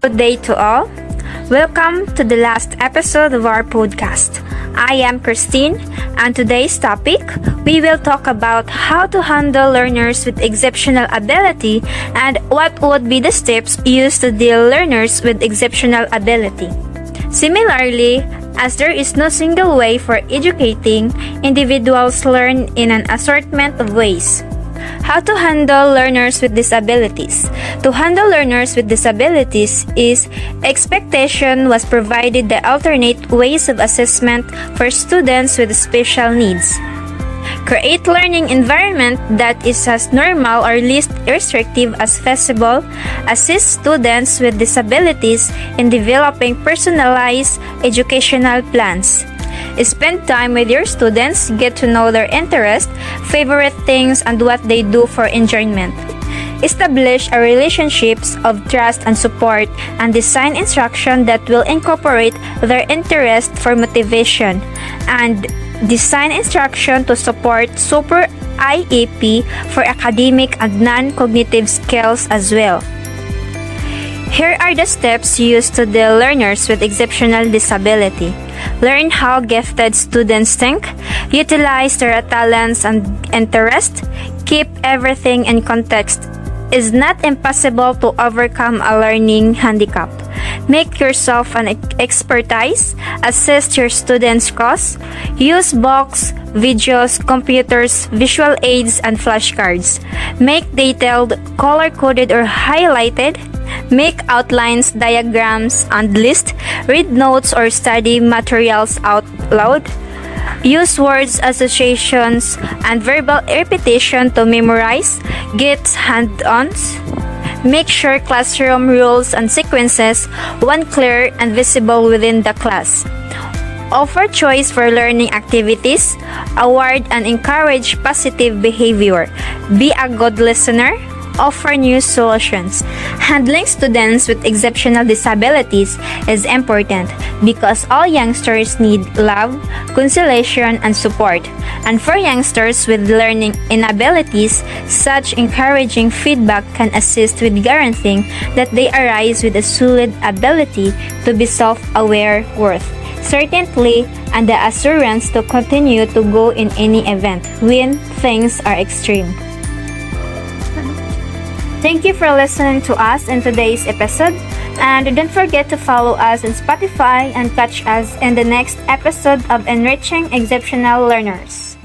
Good day to all. Welcome to the last episode of our podcast. I am Christine, and today's topic we will talk about how to handle learners with exceptional ability and what would be the steps used to deal learners with exceptional ability. Similarly, as there is no single way for educating, individuals learn in an assortment of ways. How to handle learners with disabilities. To handle learners with disabilities is expectation was provided the alternate ways of assessment for students with special needs. Create learning environment that is as normal or least restrictive as feasible. Assist students with disabilities in developing personalized educational plans. Spend time with your students, get to know their interests, favorite things, and what they do for enjoyment. Establish a relationships of trust and support and design instruction that will incorporate their interest for motivation and design instruction to support super IEP for academic and non-cognitive skills as well. Here are the steps used to the learners with exceptional disability. Learn how gifted students think, utilize their talents and interests, keep everything in context. It's not impossible to overcome a learning handicap. Make yourself an expertise, assist your students' course, use books, videos, computers, visual aids, and flashcards. Make detailed, color-coded or highlighted Make outlines, diagrams, and list. Read notes or study materials out loud. Use words associations and verbal repetition to memorize. Get hand-ons. Make sure classroom rules and sequences one clear and visible within the class. Offer choice for learning activities. Award and encourage positive behavior. Be a good listener offer new solutions. Handling students with exceptional disabilities is important because all youngsters need love, consolation, and support. And for youngsters with learning inabilities, such encouraging feedback can assist with guaranteeing that they arise with a solid ability to be self-aware worth certainty and the assurance to continue to go in any event when things are extreme. Thank you for listening to us in today's episode. And don't forget to follow us on Spotify and catch us in the next episode of Enriching Exceptional Learners.